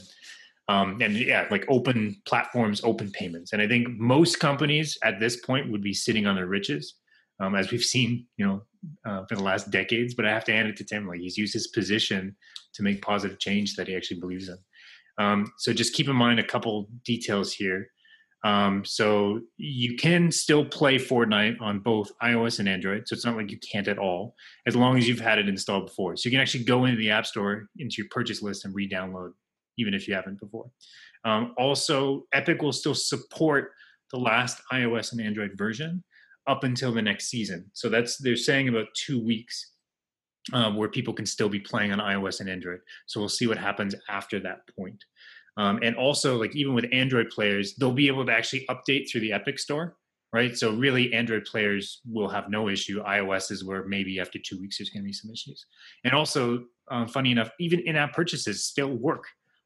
Um, and yeah, like open platforms, open payments. And I think most companies at this point would be sitting on their riches, um, as we've seen, you know, uh, for the last decades. But I have to hand it to Tim; like he's used his position to make positive change that he actually believes in. Um, so just keep in mind a couple details here. Um, so you can still play Fortnite on both iOS and Android. So it's not like you can't at all, as long as you've had it installed before. So you can actually go into the App Store, into your purchase list, and re-download, even if you haven't before. Um, also, Epic will still support the last iOS and Android version up until the next season. So that's they're saying about two weeks. Um, where people can still be playing on iOS and Android. So we'll see what happens after that point. Um, and also, like even with Android players, they'll be able to actually update through the Epic Store, right? So really, Android players will have no issue. iOS is where maybe after two weeks there's going to be some issues. And also, um, funny enough, even in-app purchases still work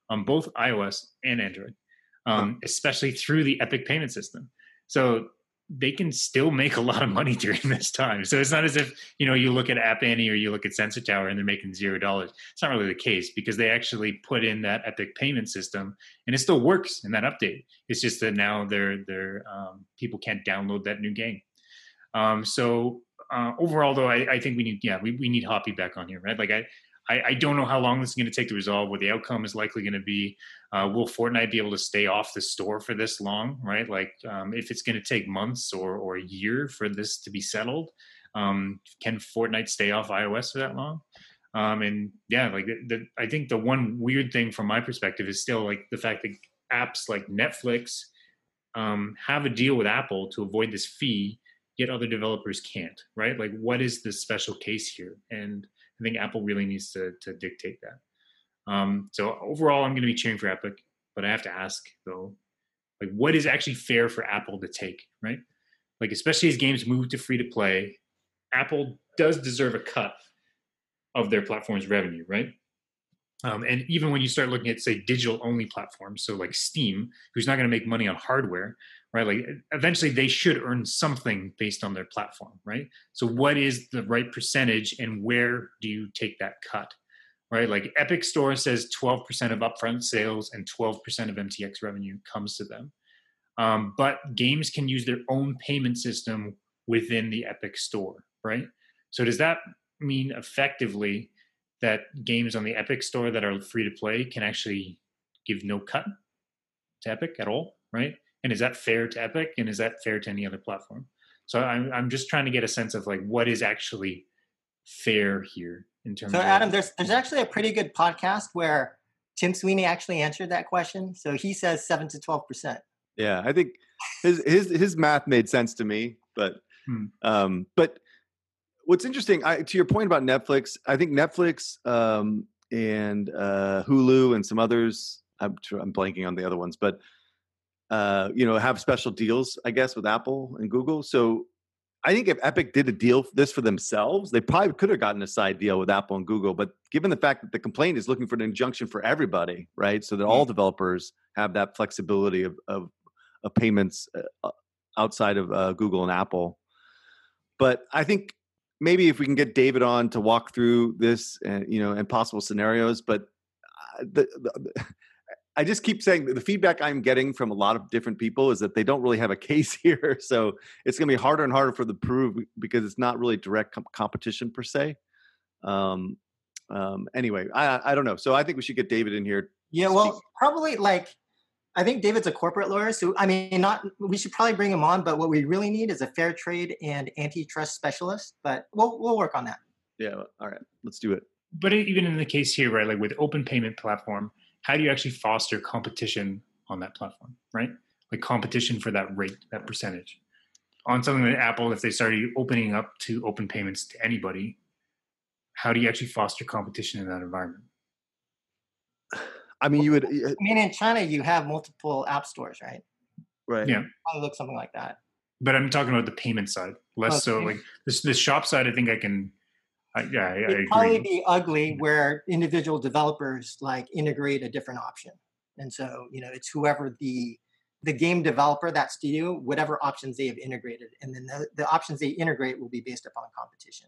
on both iOS and Android, um, especially through the Epic payment system. So they can still make a lot of money during this time. So it's not as if, you know, you look at App Annie or you look at Sensor Tower and they're making zero dollars. It's not really the case because they actually put in that Epic payment system and it still works in that update. It's just that now they're, they're um, people can't download that new game. Um, so uh, overall though, I, I, think we need, yeah, we, we need Hoppy back on here, right? Like I, I, I don't know how long this is going to take to resolve. What the outcome is likely going to be. Uh, will Fortnite be able to stay off the store for this long? Right? Like, um, if it's going to take months or or a year for this to be settled, um, can Fortnite stay off iOS for that long? Um, and yeah, like the, the, I think the one weird thing from my perspective is still like the fact that apps like Netflix um, have a deal with Apple to avoid this fee, yet other developers can't. Right? Like, what is the special case here? And I think Apple really needs to to dictate that. Um, so overall, I'm going to be cheering for Epic, but I have to ask though, like, what is actually fair for Apple to take, right? Like, especially as games move to free to play, Apple does deserve a cut. of their platform's revenue, right? Um, and even when you start looking at, say, digital only platforms, so like Steam, who's not going to make money on hardware, right? Like eventually they should earn something based on their platform, right? So what is the right percentage and where do you take that cut, right? Like Epic Store says 12% of upfront sales and 12% of MTX revenue comes to them. Um, but games can use their own payment system within the Epic Store, right? So does that mean effectively that games on the Epic Store that are free to play can actually give no cut to Epic at all, right? And is that fair to Epic? And is that fair to any other platform? So I'm I'm just trying to get a sense of like what is actually fair here in terms. So of Adam, there's there's actually a pretty good podcast where Tim Sweeney actually answered that question. So he says seven to twelve percent. Yeah, I think his his his math made sense to me, but Hmm. um, but what's interesting I, to your point about Netflix, I think Netflix um, and uh, Hulu and some others. I'm I'm blanking on the other ones, but uh, you know have special deals, I guess, with Apple and Google. So I think if Epic did a deal this for themselves, they probably could have gotten a side deal with Apple and Google. But given the fact that the complaint is looking for an injunction for everybody, right, so that all developers have that flexibility of of, of payments uh, outside of uh, Google and Apple. But I think maybe if we can get David on to walk through this, and you know, and possible scenarios. But uh, the, the, I just keep saying that the feedback I'm getting from a lot of different people is that they don't really have a case here. So it's going to be harder and harder for the prove because it's not really direct com- competition per se. Um, um, anyway, I, I don't know. So I think we should get David in here. Yeah, well, probably like I think David's a corporate lawyer, so I mean, not we should probably bring him on. But what we really need is a fair trade and antitrust specialist. But we'll we'll work on that. Yeah. All right. Let's do it. But even in the case here, right, like with open payment platform, how do you actually foster competition on that platform, right? Like competition for that rate, that percentage. On something like Apple, if they started opening up to open payments to anybody, how do you actually foster competition in that environment? I mean, you would, I mean, in China, you have multiple app stores, right? right? Yeah. Probably look something like that. But I'm talking about the payment side, less so like this. The shop side, I think I can. I, yeah, I, I It'd probably agree. be ugly where individual developers like integrate a different option, and so you know it's whoever the the game developer, that studio, whatever options they have integrated, and then the, the options they integrate will be based upon competition.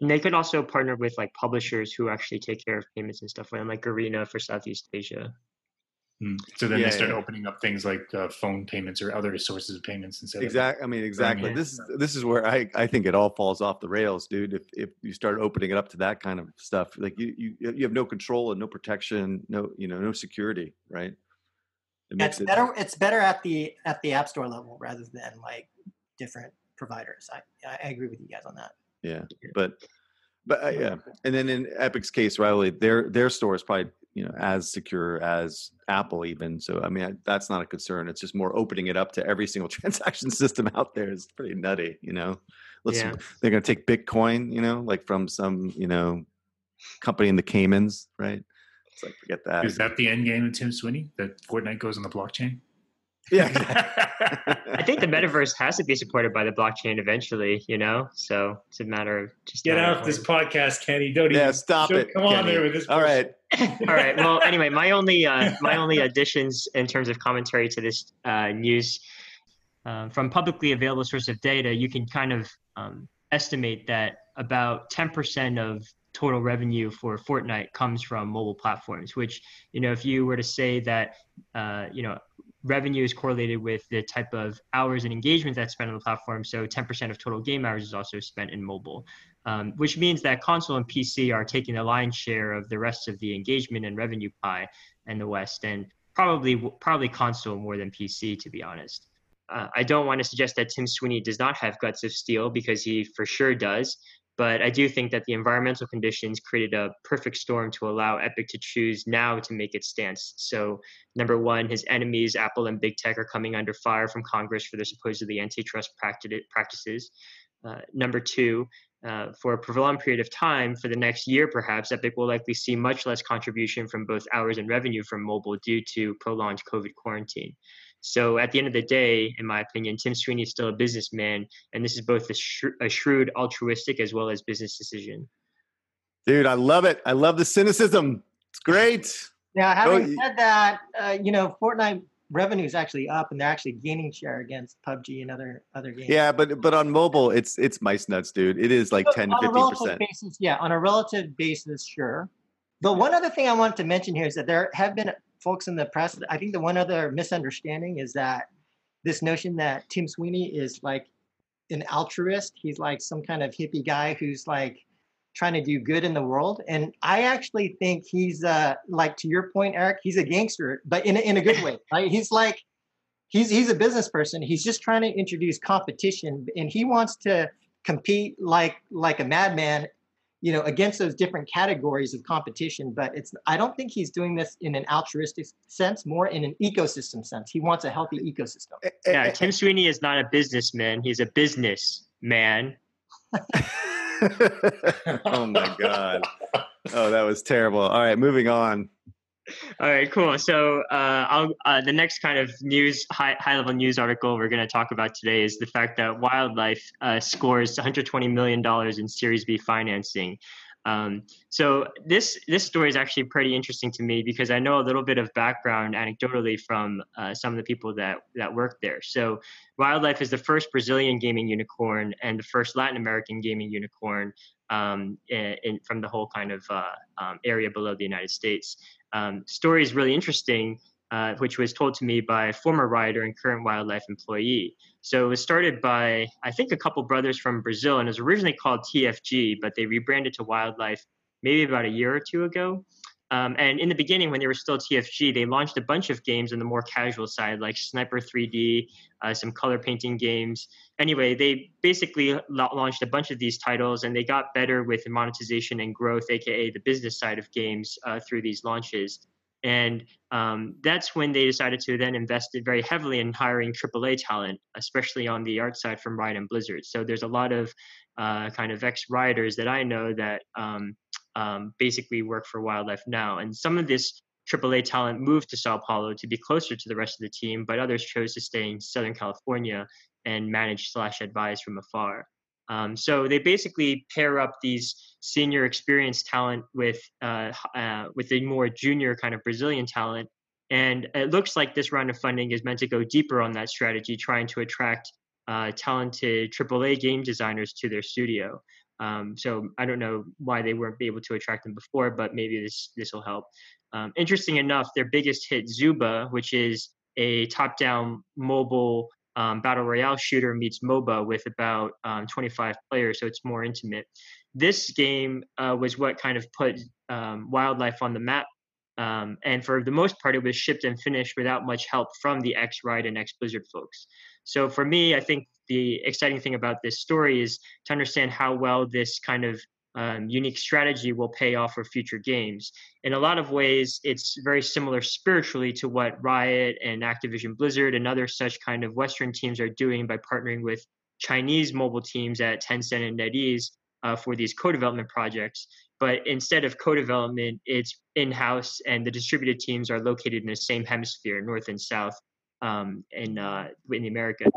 And they could also partner with like publishers who actually take care of payments and stuff for them, like Garena for Southeast Asia. Hmm. So then Yeah, they start yeah. opening up things like uh, phone payments or other sources of payments instead of Exactly. I mean, exactly. This is this is where I I think it all falls off the rails, dude. If if you start opening it up to that kind of stuff, like you you you have no control and no protection, no you know no security, right? It It's better. It's better at the at the app store level rather than like different providers. I I agree with you guys on that. Yeah, but but uh, yeah, and then in Epic's case, Riley, their their store is probably you know as secure as Apple even. So I mean, I, that's not a concern. It's just more opening it up to every single transaction system out there is pretty nutty. You know, let's Yeah. they're going to take Bitcoin, you know, like from some you know company in the Caymans, right? It's like forget that. Is that the end game of Tim Sweeney? That Fortnite goes on the blockchain? Yeah. I think the metaverse has to be supported by the blockchain eventually, you know. So it's a matter of just Get out when. this podcast, Kenny. Don't yeah, even stop don't it. Come on there with this. All right. All right. Well, anyway, my only uh, my only additions in terms of commentary to this uh, news um, from publicly available source of data, you can kind of um, estimate that about 10% of total revenue for Fortnite comes from mobile platforms. Which you know, if you were to say that uh, you know revenue is correlated with the type of hours and engagement that's spent on the platform, so 10% of total game hours is also spent in mobile um, which means that console and PC are taking the lion's share of the rest of the engagement and revenue pie in the West, and probably probably console more than PC, to be honest. Uh, I don't want to suggest that Tim Sweeney does not have guts of steel because he for sure does, but I do think that the environmental conditions created a perfect storm to allow Epic to choose now to make its stance. So, number one, his enemies, Apple and Big Tech, are coming under fire from Congress for their supposedly antitrust practices. Uh, number two, uh, for a prolonged period of time, for the next year perhaps, Epic will likely see much less contribution from both hours and revenue from mobile due to prolonged COVID quarantine. So at the end of the day, in my opinion, Tim Sweeney is still a businessman, and this is both a, sh- a shrewd, altruistic as well as business decision. Dude, I love it. I love the cynicism. It's great. Now, having said that, uh, you know, Fortnite revenue is actually up, and they're actually gaining share against PUBG and other other games. Yeah, but but on mobile, it's it's mice nuts, dude. It is like ten to fifteen percent. Yeah, on a relative basis, sure. But one other thing I wanted to mention here is that there have been folks in the press. I think the one other misunderstanding is that this notion that Tim Sweeney is like an altruist. He's like some kind of hippie guy who's like trying to do good in the world. And I actually think he's uh like to your point, Eric, he's a gangster, but in a, in a good way. Right? He's like he's he's a business person. He's just trying to introduce competition, and he wants to compete like like a madman you know against those different categories of competition but it's i don't think he's doing this in an altruistic sense more in an ecosystem sense. He wants a healthy ecosystem. Eh, eh, yeah eh, tim sweeney is not a businessman. He's a business man oh my god. Oh that was terrible. All right moving on all right, cool. So, uh, uh, the next kind of news, high, high level news article we're going to talk about today is the fact that Wildlife uh, scores 120 million dollars in Series B financing. Um, so this this story is actually pretty interesting to me because I know a little bit of background anecdotally from uh, some of the people that that work there. So Wildlife is the first Brazilian gaming unicorn and the first Latin American gaming unicorn um, in, in, from the whole kind of uh, um, area below the United States um, story is really interesting, uh, which was told to me by a former writer and current wildlife employee. So it was started by, I think, a couple brothers from Brazil, and it was originally called TFG, but they rebranded to Wildlife maybe about a year or two ago. Um, and in the beginning, when they were still TFG, they launched a bunch of games on the more casual side, like Sniper 3D, uh, some color painting games. Anyway, they basically launched a bunch of these titles, and they got better with monetization and growth, aka the business side of games, uh, through these launches. And um, that's when they decided to then invest very heavily in hiring AAA talent, especially on the art side from Riot and Blizzard. So there's a lot of uh, kind of ex Rioters that I know that um, um, basically work for Wildlife now. And some of this AAA talent moved to Sao Paulo to be closer to the rest of the team, but others chose to stay in Southern California and manage slash advise from afar. Um, so they basically pair up these senior experienced talent with uh, uh, with a more junior kind of Brazilian talent, and it looks like this round of funding is meant to go deeper on that strategy, trying to attract uh, talented AAA game designers to their studio. Um, so I don't know why they weren't able to attract them before, but maybe this this will help. Um, interesting enough, their biggest hit, Zooba, which is a top-down mobile um, battle royale shooter meets MOBA with about um, 25 players, so it's more intimate. This game uh, was what kind of put um, wildlife on the map. Um, and for the most part, it was shipped and finished without much help from the X Riot and X Blizzard folks. So for me, I think the exciting thing about this story is to understand how well this kind of um, unique strategy will pay off for future games. In a lot of ways, it's very similar spiritually to what Riot and Activision Blizzard and other such kind of Western teams are doing by partnering with Chinese mobile teams at Tencent and NetEase uh, for these co-development projects. But instead of co-development, it's in-house, and the distributed teams are located in the same hemisphere, north and south, um, in uh, in the Americas.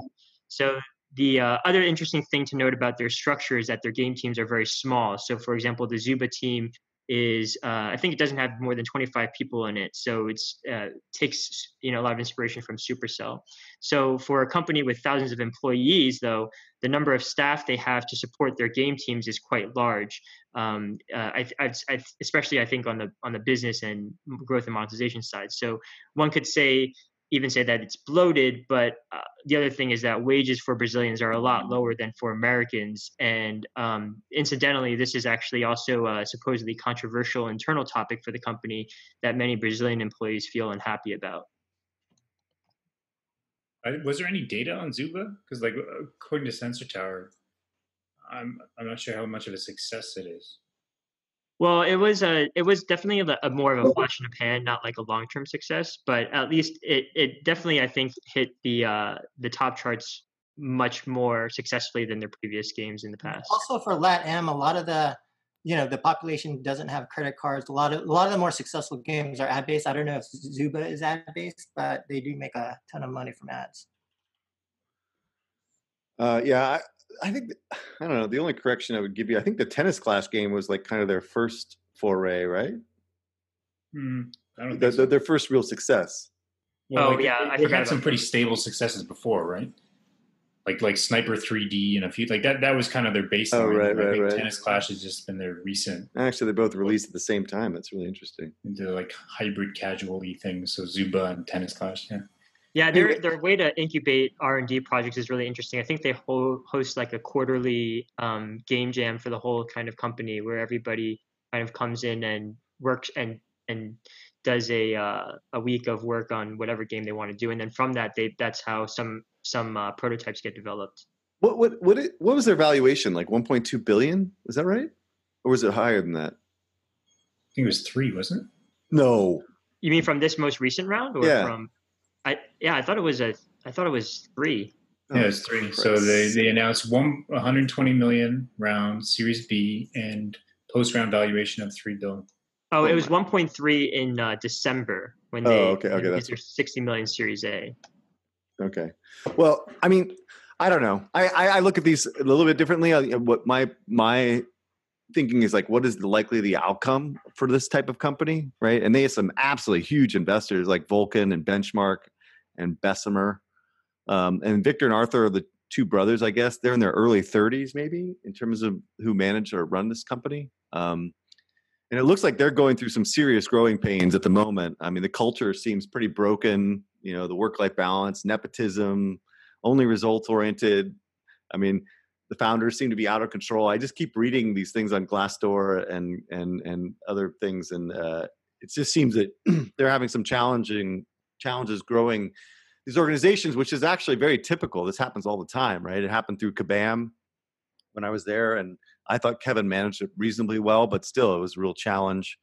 So the uh, other interesting thing to note about their structure is that their game teams are very small. So, for example, the Zooba team is uh, I think it doesn't have more than 25 people in it, so it's uh, takes you know a lot of inspiration from Supercell. So for a company with thousands of employees, though, the number of staff they have to support their game teams is quite large. Um, uh, I, I, I, especially I think on the on the business and growth and monetization side. So one could say even say that it's bloated. But uh, the other thing is that wages for Brazilians are a lot mm-hmm. lower than for Americans. And um, incidentally, this is actually also a supposedly controversial internal topic for the company that many Brazilian employees feel unhappy about. Was there any data on Zooba? Because, like, according to Sensor Tower, I'm I'm not sure how much of a success it is. Well, it was a it was definitely a, a, more of a flash in the pan, not like a long term success, but at least it it definitely I think hit the uh, the top charts much more successfully than their previous games in the past. Also for LatAm, a lot of the you know the population doesn't have credit cards. A lot of a lot of the more successful games are ad based. I don't know if Zooba is ad based, but they do make a ton of money from ads. Uh, yeah, I think I don't know. The only correction I would give you, I think the tennis clash game was like kind of their first foray, right? Hmm, I don't The, think so. their first real success. Oh, like, yeah, they- I they've had some about pretty stable successes before, right? Like like Sniper 3D and a few like that. That was kind of their baseline. Oh, right, I right, think right. Tennis Clash has just been their recent Actually, they both released at the same time. That's really interesting. into like hybrid casual-y things. So Zooba and Tennis Clash. Yeah. Yeah, their their way to incubate R and D projects is really interesting. I think they ho- host like a quarterly um, game jam for the whole kind of company, where everybody kind of comes in and works and and does a uh, a week of work on whatever game they want to do, and then from that, they that's how some some uh, prototypes get developed. What what what it, what was their valuation? Like 1.2 billion? Was that right? Or was it higher than that? I think it was three, wasn't it? No. You mean from this most recent round, or Yeah. from? I yeah, I thought it was a I thought it was three. Yeah, Oh, it's three. for So they, they announced one 120 million round Series B and post round valuation of three billion. Oh, Oh it was 1.3 in uh, December when they Oh, okay, okay, when they that's their 60 million Series A. Okay. Well, I mean, I don't know. I, I, I look at these a little bit differently. I, what my my thinking is like, what is the likely the outcome for this type of company, right? And they have some absolutely huge investors like Vulcan and Benchmark and Bessemer, um, and Victor and Arthur are the two brothers. I guess they're in their early 30s, maybe in terms of who manage or run this company. Um, and it looks like they're going through some serious growing pains at the moment. I mean, the culture seems pretty broken. You know, the work-life balance, nepotism, only results oriented. I mean, the founders seem to be out of control. I just keep reading these things on Glassdoor and and and other things, and uh, it just seems that they're having some challenging challenges growing these organizations, which is actually very typical. This happens all the time, right? It happened through Kabam when I was there, and I thought Kevin managed it reasonably well, but still, it was a real challenge.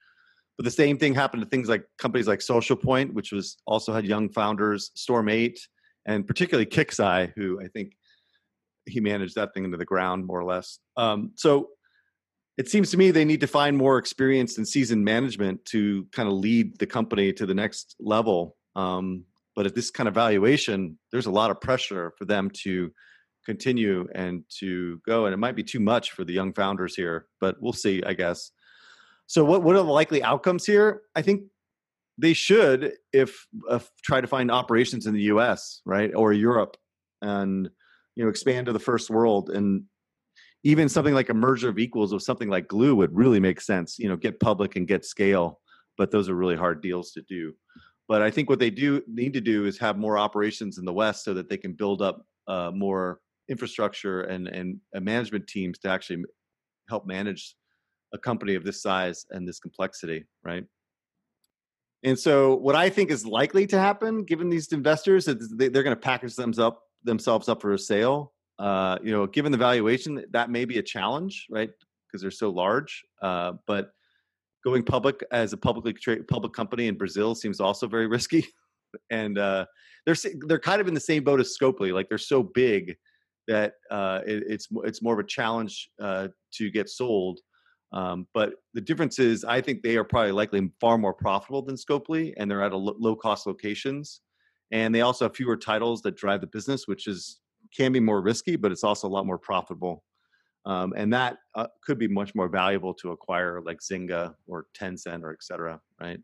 But the same thing happened to things like companies like Social Point, which was also had young founders, Storm8, and particularly Kixeye, who I think he managed that thing into the ground more or less. Um, so it seems to me they need to find more experienced and seasoned management to kind of lead the company to the next level. Um, but at this kind of valuation, there's a lot of pressure for them to continue and to go. And it might be too much for the young founders here, but we'll see, I guess. So what what are the likely outcomes here? I think they should if uh, try to find operations in the US, right? Or Europe and you know expand to the first world and even something like a merger of equals with something like Glu would really make sense you know get public and get scale but those are really hard deals to do. But i think what they do need to do is have more operations in the west so that they can build up uh, more infrastructure and and uh, management teams to actually help manage a company of this size and this complexity right? And so what i think is likely to happen given these investors is they, they're going to package themselves up themselves up for a sale uh, you know, given the valuation, that may be a challenge, right? Because they're so large. Uh, but going public as a publicly traded public company in Brazil seems also very risky. and uh, they're they're kind of in the same boat as Scopely. Like they're so big that uh, it, it's it's more of a challenge uh, to get sold. Um, but the difference is, I think they are probably likely far more profitable than Scopely, and they're at a lo- low cost locations. And they also have fewer titles that drive the business, which is can be more risky, but it's also a lot more profitable. Um, and that uh, could be much more valuable to acquire like Zynga or Tencent or et cetera, right?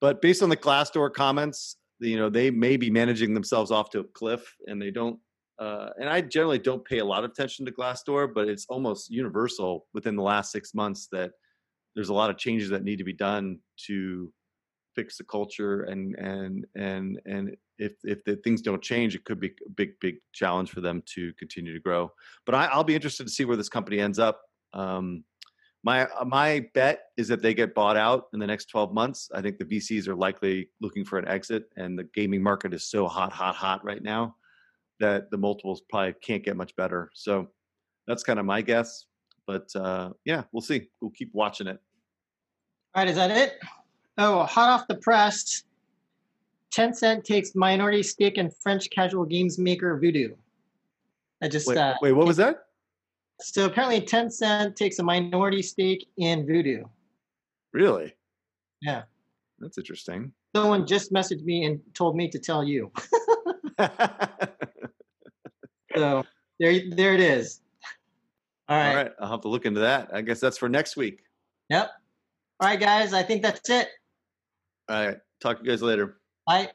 But based on the Glassdoor comments, you know, they may be managing themselves off to a cliff and they don't, uh, and I generally don't pay a lot of attention to Glassdoor, but it's almost universal within the last six months that there's a lot of changes that need to be done to fix the culture and and and and if if the things don't change it could be a big big challenge for them to continue to grow. But I, i'll be interested to see where this company ends up. Um, my uh, my bet is that they get bought out in the next 12 months. I think the vcs are likely looking for an exit and the gaming market is so hot hot hot right now that the multiples probably can't get much better. So that's kind of my guess but uh, yeah we'll see. We'll keep watching it. All right, is that it? Oh, hot off the press. Tencent takes minority stake in French casual games maker Voodoo. I just wait, uh, wait what was that so apparently Tencent takes a minority stake in Voodoo. really Yeah. that's interesting Someone just messaged me and told me to tell you. So there, there it is. All right. All right. I'll have to look into that. I guess that's for next week. Yep. All right, guys. I think that's it. All right. Talk to you guys later. Bye.